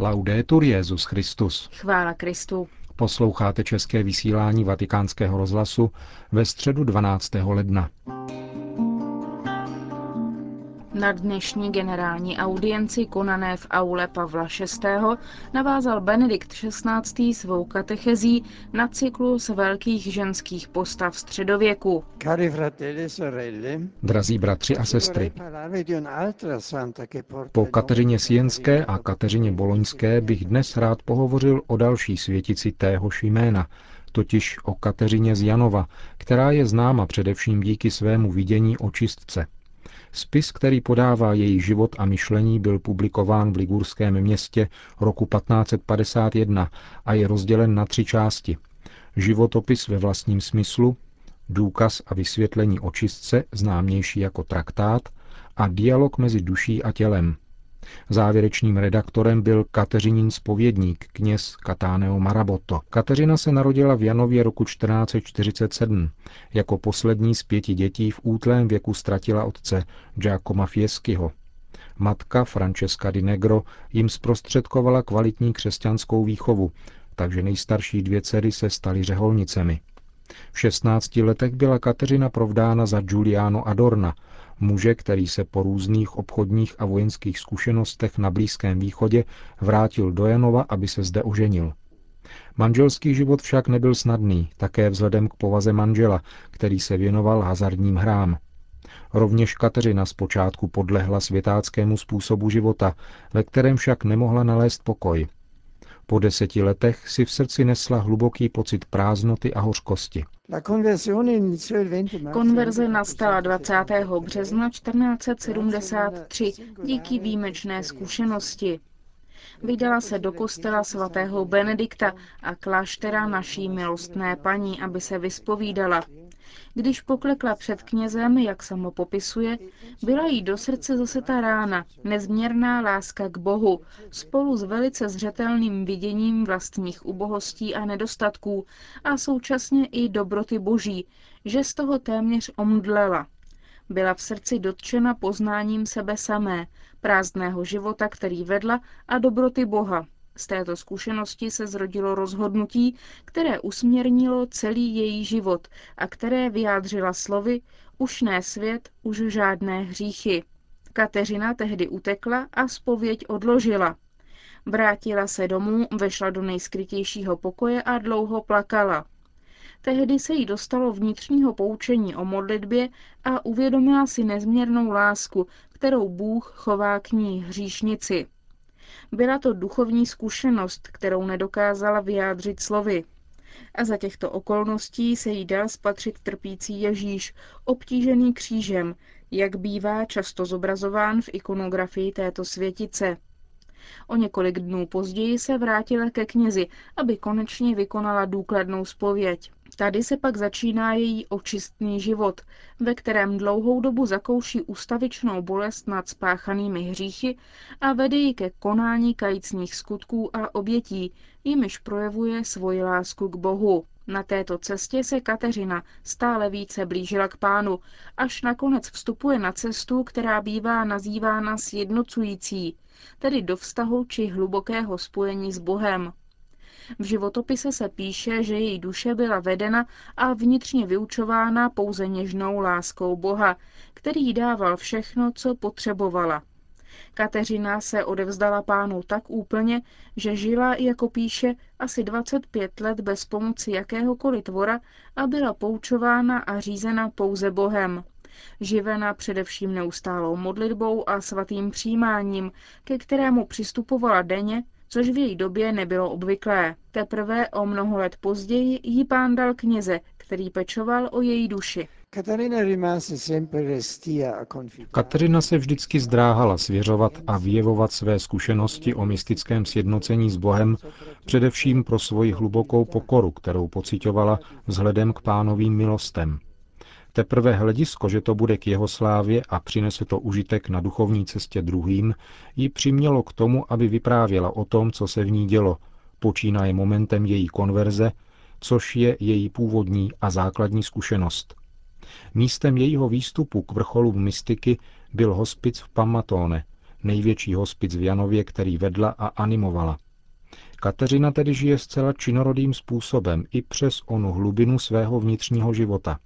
Laudetur Jezus Christus. Chvála Kristu. Posloucháte české vysílání Vatikánského rozhlasu ve středu 12. ledna. Na dnešní generální audienci konané v aule Pavla VI. navázal Benedikt XVI. svou katechezí na cyklus velkých ženských postav středověku. Drazí bratři a sestry, po Kateřině Sienské a Kateřině Boloňské bych dnes rád pohovořil o další světici téhož jména, totiž o Kateřině z Janova, která je známa především díky svému vidění očistce – Spis, který podává její život a myšlení, byl publikován v ligurském městě roku 1551 a je rozdělen na tři části. Životopis ve vlastním smyslu, důkaz a vysvětlení očistce, známější jako traktát, a dialog mezi duší a tělem, Závěrečným redaktorem byl Kateřinín spovědník, kněz Katáneo Maraboto. Kateřina se narodila v Janově roku 1447. Jako poslední z pěti dětí v útlém věku ztratila otce Giacomo Fieschiho. Matka Francesca di Negro jim zprostředkovala kvalitní křesťanskou výchovu, takže nejstarší dvě dcery se staly řeholnicemi. V 16 letech byla Kateřina provdána za Giuliano Adorna, muže, který se po různých obchodních a vojenských zkušenostech na Blízkém východě vrátil do Janova, aby se zde oženil. Manželský život však nebyl snadný, také vzhledem k povaze manžela, který se věnoval hazardním hrám. Rovněž Kateřina zpočátku podlehla světáckému způsobu života, ve kterém však nemohla nalézt pokoj – po deseti letech si v srdci nesla hluboký pocit prázdnoty a hořkosti. Konverze nastala 20. března 1473 díky výjimečné zkušenosti. Vydala se do kostela svatého Benedikta a kláštera naší milostné paní, aby se vyspovídala. Když poklekla před knězem, jak samo popisuje, byla jí do srdce zase ta rána, nezměrná láska k Bohu, spolu s velice zřetelným viděním vlastních ubohostí a nedostatků a současně i dobroty Boží, že z toho téměř omdlela. Byla v srdci dotčena poznáním sebe samé, prázdného života, který vedla, a dobroty Boha, z této zkušenosti se zrodilo rozhodnutí, které usměrnilo celý její život a které vyjádřila slovy už ne svět, už žádné hříchy. Kateřina tehdy utekla a spověď odložila. Vrátila se domů, vešla do nejskrytějšího pokoje a dlouho plakala. Tehdy se jí dostalo vnitřního poučení o modlitbě a uvědomila si nezměrnou lásku, kterou Bůh chová k ní hříšnici. Byla to duchovní zkušenost, kterou nedokázala vyjádřit slovy. A za těchto okolností se jí dal spatřit trpící Ježíš, obtížený křížem, jak bývá často zobrazován v ikonografii této světice. O několik dnů později se vrátila ke knězi, aby konečně vykonala důkladnou spověď. Tady se pak začíná její očistný život, ve kterém dlouhou dobu zakouší ustavičnou bolest nad spáchanými hříchy a vede ji ke konání kajícních skutků a obětí, jimiž projevuje svoji lásku k Bohu. Na této cestě se Kateřina stále více blížila k pánu, až nakonec vstupuje na cestu, která bývá nazývána sjednocující, tedy do vztahu či hlubokého spojení s Bohem. V životopise se píše, že její duše byla vedena a vnitřně vyučována pouze něžnou láskou Boha, který jí dával všechno, co potřebovala. Kateřina se odevzdala pánu tak úplně, že žila, jako píše, asi 25 let bez pomoci jakéhokoliv tvora a byla poučována a řízena pouze Bohem. Živena především neustálou modlitbou a svatým přijímáním, ke kterému přistupovala denně, což v její době nebylo obvyklé. Teprve o mnoho let později jí pán dal kněze, který pečoval o její duši. Kateřina se vždycky zdráhala svěřovat a vyjevovat své zkušenosti o mystickém sjednocení s Bohem, především pro svoji hlubokou pokoru, kterou pocitovala vzhledem k pánovým milostem. Teprve hledisko, že to bude k jeho slávě a přinese to užitek na duchovní cestě druhým, ji přimělo k tomu, aby vyprávěla o tom, co se v ní dělo, počínaje momentem její konverze, což je její původní a základní zkušenost. Místem jejího výstupu k vrcholu mystiky byl hospic v Pamatone, největší hospic v Janově, který vedla a animovala. Kateřina tedy žije zcela činorodým způsobem i přes onu hlubinu svého vnitřního života.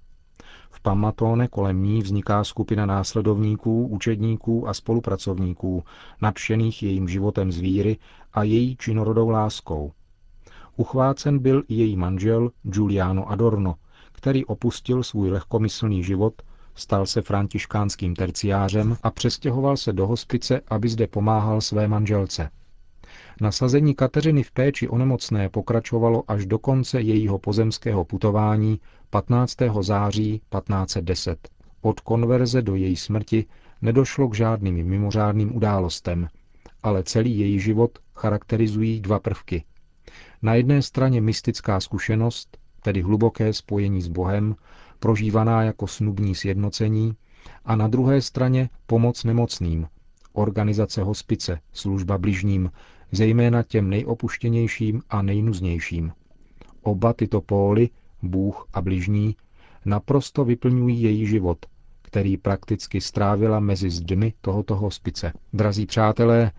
V Pamatone kolem ní vzniká skupina následovníků, učedníků a spolupracovníků, nadšených jejím životem z víry a její činorodou láskou. Uchvácen byl i její manžel Giuliano Adorno, který opustil svůj lehkomyslný život, stal se františkánským terciářem a přestěhoval se do hospice, aby zde pomáhal své manželce. Nasazení Kateřiny v péči o nemocné pokračovalo až do konce jejího pozemského putování 15. září 1510. Od konverze do její smrti nedošlo k žádným mimořádným událostem, ale celý její život charakterizují dva prvky. Na jedné straně mystická zkušenost, tedy hluboké spojení s Bohem, prožívaná jako snubní sjednocení, a na druhé straně pomoc nemocným, organizace hospice, služba bližním, zejména těm nejopuštěnějším a nejnuznějším. Oba tyto póly, Bůh a bližní, naprosto vyplňují její život, který prakticky strávila mezi zdmi tohoto hospice. Drazí přátelé,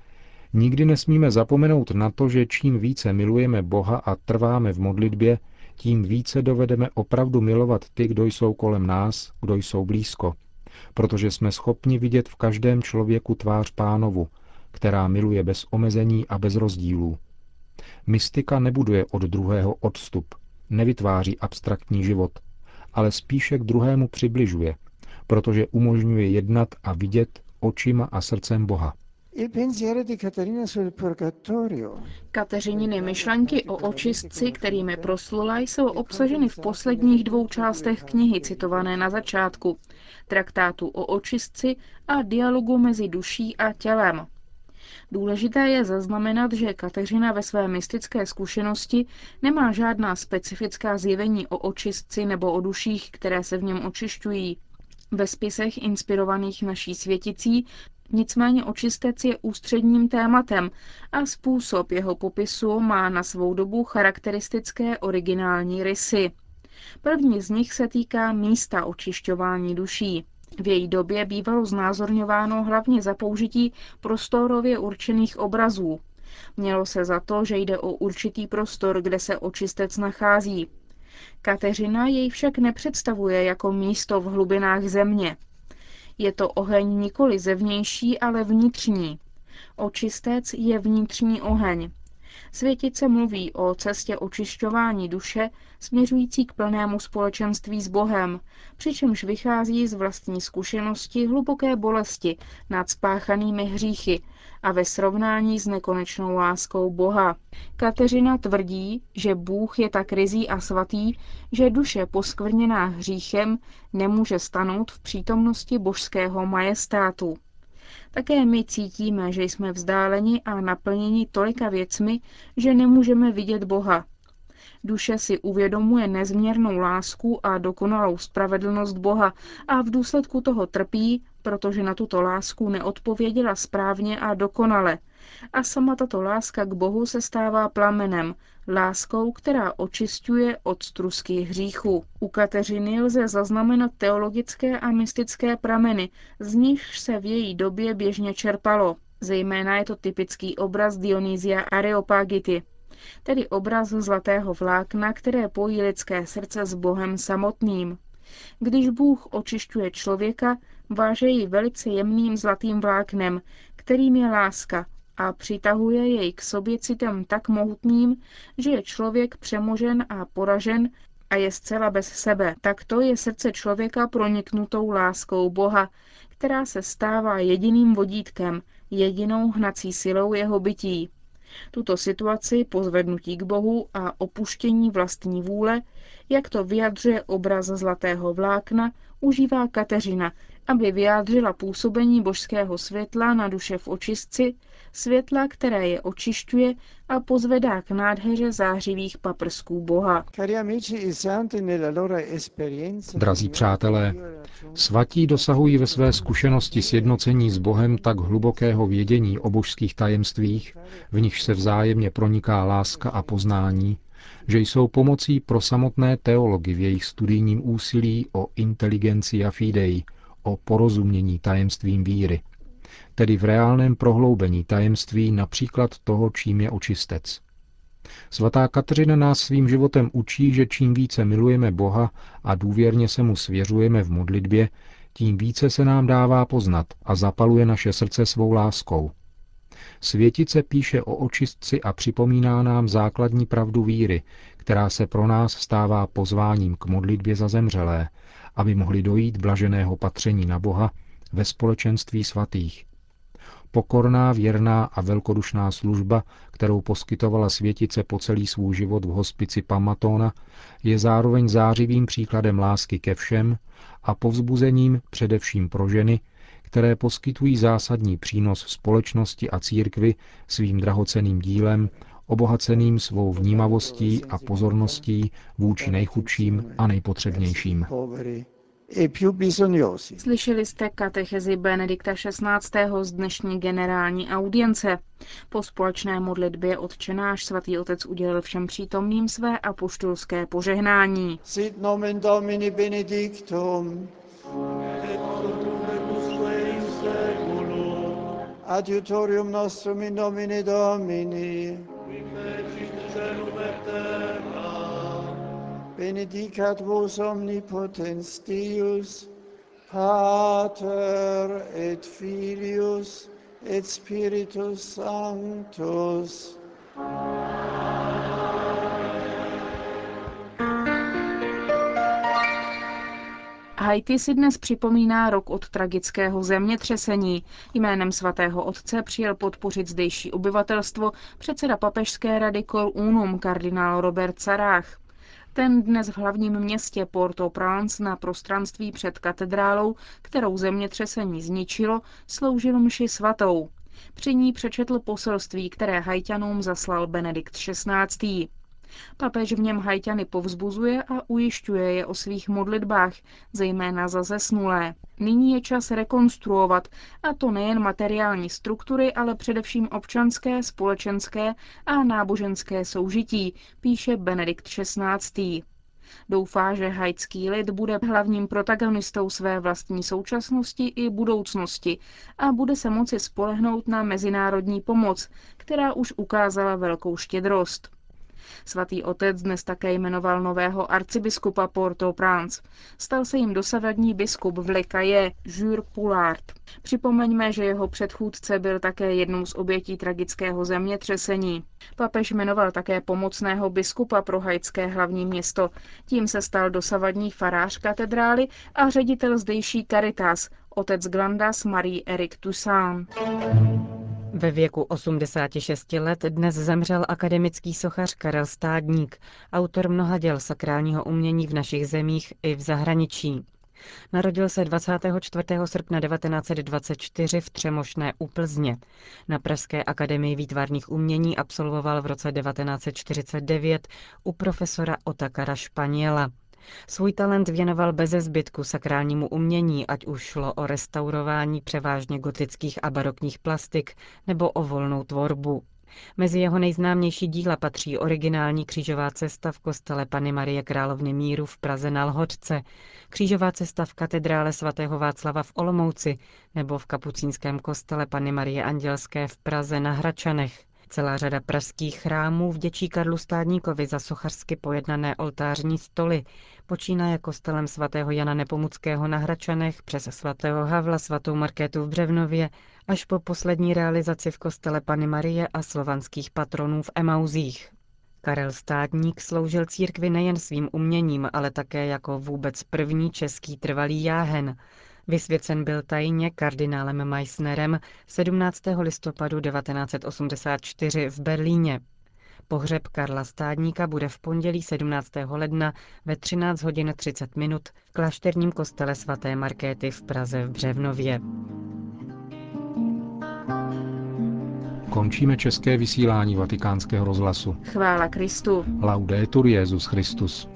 nikdy nesmíme zapomenout na to, že čím více milujeme Boha a trváme v modlitbě, tím více dovedeme opravdu milovat ty, kdo jsou kolem nás, kdo jsou blízko. Protože jsme schopni vidět v každém člověku tvář pánovu, která miluje bez omezení a bez rozdílů. Mystika nebuduje od druhého odstup, nevytváří abstraktní život, ale spíše k druhému přibližuje, protože umožňuje jednat a vidět očima a srdcem Boha. Kateřininy myšlenky o očistci, kterými proslula, jsou obsaženy v posledních dvou částech knihy citované na začátku, traktátu o očistci a dialogu mezi duší a tělem. Důležité je zaznamenat, že Kateřina ve své mystické zkušenosti nemá žádná specifická zjevení o očistci nebo o duších, které se v něm očišťují. Ve spisech inspirovaných naší světicí nicméně očistec je ústředním tématem a způsob jeho popisu má na svou dobu charakteristické originální rysy. První z nich se týká místa očišťování duší. V její době bývalo znázorňováno hlavně za použití prostorově určených obrazů. Mělo se za to, že jde o určitý prostor, kde se očistec nachází. Kateřina jej však nepředstavuje jako místo v hlubinách země. Je to oheň nikoli zevnější, ale vnitřní. Očistec je vnitřní oheň. Světice mluví o cestě očišťování duše směřující k plnému společenství s Bohem, přičemž vychází z vlastní zkušenosti hluboké bolesti nad spáchanými hříchy a ve srovnání s nekonečnou láskou Boha. Kateřina tvrdí, že Bůh je tak rizí a svatý, že duše poskvrněná hříchem nemůže stanout v přítomnosti božského majestátu. Také my cítíme, že jsme vzdáleni a naplněni tolika věcmi, že nemůžeme vidět Boha. Duše si uvědomuje nezměrnou lásku a dokonalou spravedlnost Boha a v důsledku toho trpí, protože na tuto lásku neodpověděla správně a dokonale. A sama tato láska k Bohu se stává plamenem, láskou, která očistuje od strusky hříchu. U Kateřiny lze zaznamenat teologické a mystické prameny, z nichž se v její době běžně čerpalo. Zejména je to typický obraz Dionýzia Areopagity, tedy obraz zlatého vlákna, které pojí lidské srdce s Bohem samotným. Když Bůh očišťuje člověka, váže ji velice jemným zlatým vláknem, kterým je láska, a přitahuje jej k sobě citem tak mohutným, že je člověk přemožen a poražen a je zcela bez sebe. Takto je srdce člověka proniknutou láskou Boha, která se stává jediným vodítkem, jedinou hnací silou jeho bytí. Tuto situaci pozvednutí k Bohu a opuštění vlastní vůle, jak to vyjadřuje obraz zlatého vlákna, užívá Kateřina, aby vyjádřila působení božského světla na duše v očistci, světla, které je očišťuje a pozvedá k nádheře zářivých paprsků Boha. Drazí přátelé, svatí dosahují ve své zkušenosti sjednocení s Bohem tak hlubokého vědění o božských tajemstvích, v nichž se vzájemně proniká láska a poznání, že jsou pomocí pro samotné teology v jejich studijním úsilí o inteligenci a fidei, o porozumění tajemstvím víry. Tedy v reálném prohloubení tajemství například toho, čím je očistec. Svatá Kateřina nás svým životem učí, že čím více milujeme Boha a důvěrně se mu svěřujeme v modlitbě, tím více se nám dává poznat a zapaluje naše srdce svou láskou. Světice píše o očistci a připomíná nám základní pravdu víry, která se pro nás stává pozváním k modlitbě za zemřelé, aby mohli dojít blaženého patření na Boha ve společenství svatých. Pokorná, věrná a velkodušná služba, kterou poskytovala světice po celý svůj život v hospici Pamatona, je zároveň zářivým příkladem lásky ke všem a povzbuzením především pro ženy, které poskytují zásadní přínos společnosti a církvi svým drahoceným dílem, obohaceným svou vnímavostí a pozorností vůči nejchudším a nejpotřebnějším. Slyšeli jste katechezi Benedikta XVI. z dnešní generální audience. Po společné modlitbě odčenáš svatý otec udělil všem přítomným své apoštolské požehnání. Sit nomen Domini benedictum. Adiutorium nostrum in nomine Domini. Benedicat vos omnipotens Deus, Pater et Filius et Spiritus Sanctus. Haiti si dnes připomíná rok od tragického zemětřesení. Jménem svatého otce přijel podpořit zdejší obyvatelstvo předseda papežské rady Cor Unum kardinál Robert Sarách. Ten dnes v hlavním městě Port-au-Prince na prostranství před katedrálou, kterou zemětřesení zničilo, sloužil mši svatou. Při ní přečetl poselství, které hajťanům zaslal Benedikt XVI. Papež v něm hajťany povzbuzuje a ujišťuje je o svých modlitbách, zejména za zesnulé. Nyní je čas rekonstruovat, a to nejen materiální struktury, ale především občanské, společenské a náboženské soužití, píše Benedikt XVI. Doufá, že haitský lid bude hlavním protagonistou své vlastní současnosti i budoucnosti a bude se moci spolehnout na mezinárodní pomoc, která už ukázala velkou štědrost. Svatý otec dnes také jmenoval nového arcibiskupa Port-au-Prince. Stal se jim dosavadní biskup v Lekaje, Jules Poulard. Připomeňme, že jeho předchůdce byl také jednou z obětí tragického zemětřesení. Papež jmenoval také pomocného biskupa pro haitské hlavní město. Tím se stal dosavadní farář katedrály a ředitel zdejší Caritas, otec Glandas Marie Eric Toussaint. Ve věku 86 let dnes zemřel akademický sochař Karel Stádník, autor mnoha děl sakrálního umění v našich zemích i v zahraničí. Narodil se 24. srpna 1924 v Třemošné u Plzně. Na Pražské akademii výtvarných umění absolvoval v roce 1949 u profesora Otakara Španěla. Svůj talent věnoval beze zbytku sakrálnímu umění, ať už šlo o restaurování převážně gotických a barokních plastik nebo o volnou tvorbu. Mezi jeho nejznámější díla patří originální křížová cesta v kostele Pany Marie Královny míru v Praze na Lhočce, křížová cesta v katedrále svatého Václava v Olomouci nebo v kapucínském kostele Pany Marie Andělské v Praze na Hračanech. Celá řada pražských chrámů vděčí Karlu Stádníkovi za sochařsky pojednané oltářní stoly, počínaje kostelem svatého Jana Nepomuckého na Hračanech přes svatého Havla svatou Markétu v Břevnově až po poslední realizaci v kostele Pany Marie a slovanských patronů v Emauzích. Karel Stádník sloužil církvi nejen svým uměním, ale také jako vůbec první český trvalý jáhen. Vysvěcen byl tajně kardinálem Meissnerem 17. listopadu 1984 v Berlíně. Pohřeb Karla Stádníka bude v pondělí 17. ledna ve 13 hodin 30 minut v klášterním kostele svaté Markéty v Praze v Břevnově. Končíme české vysílání vatikánského rozhlasu. Chvála Kristu. Laudetur Jezus Christus.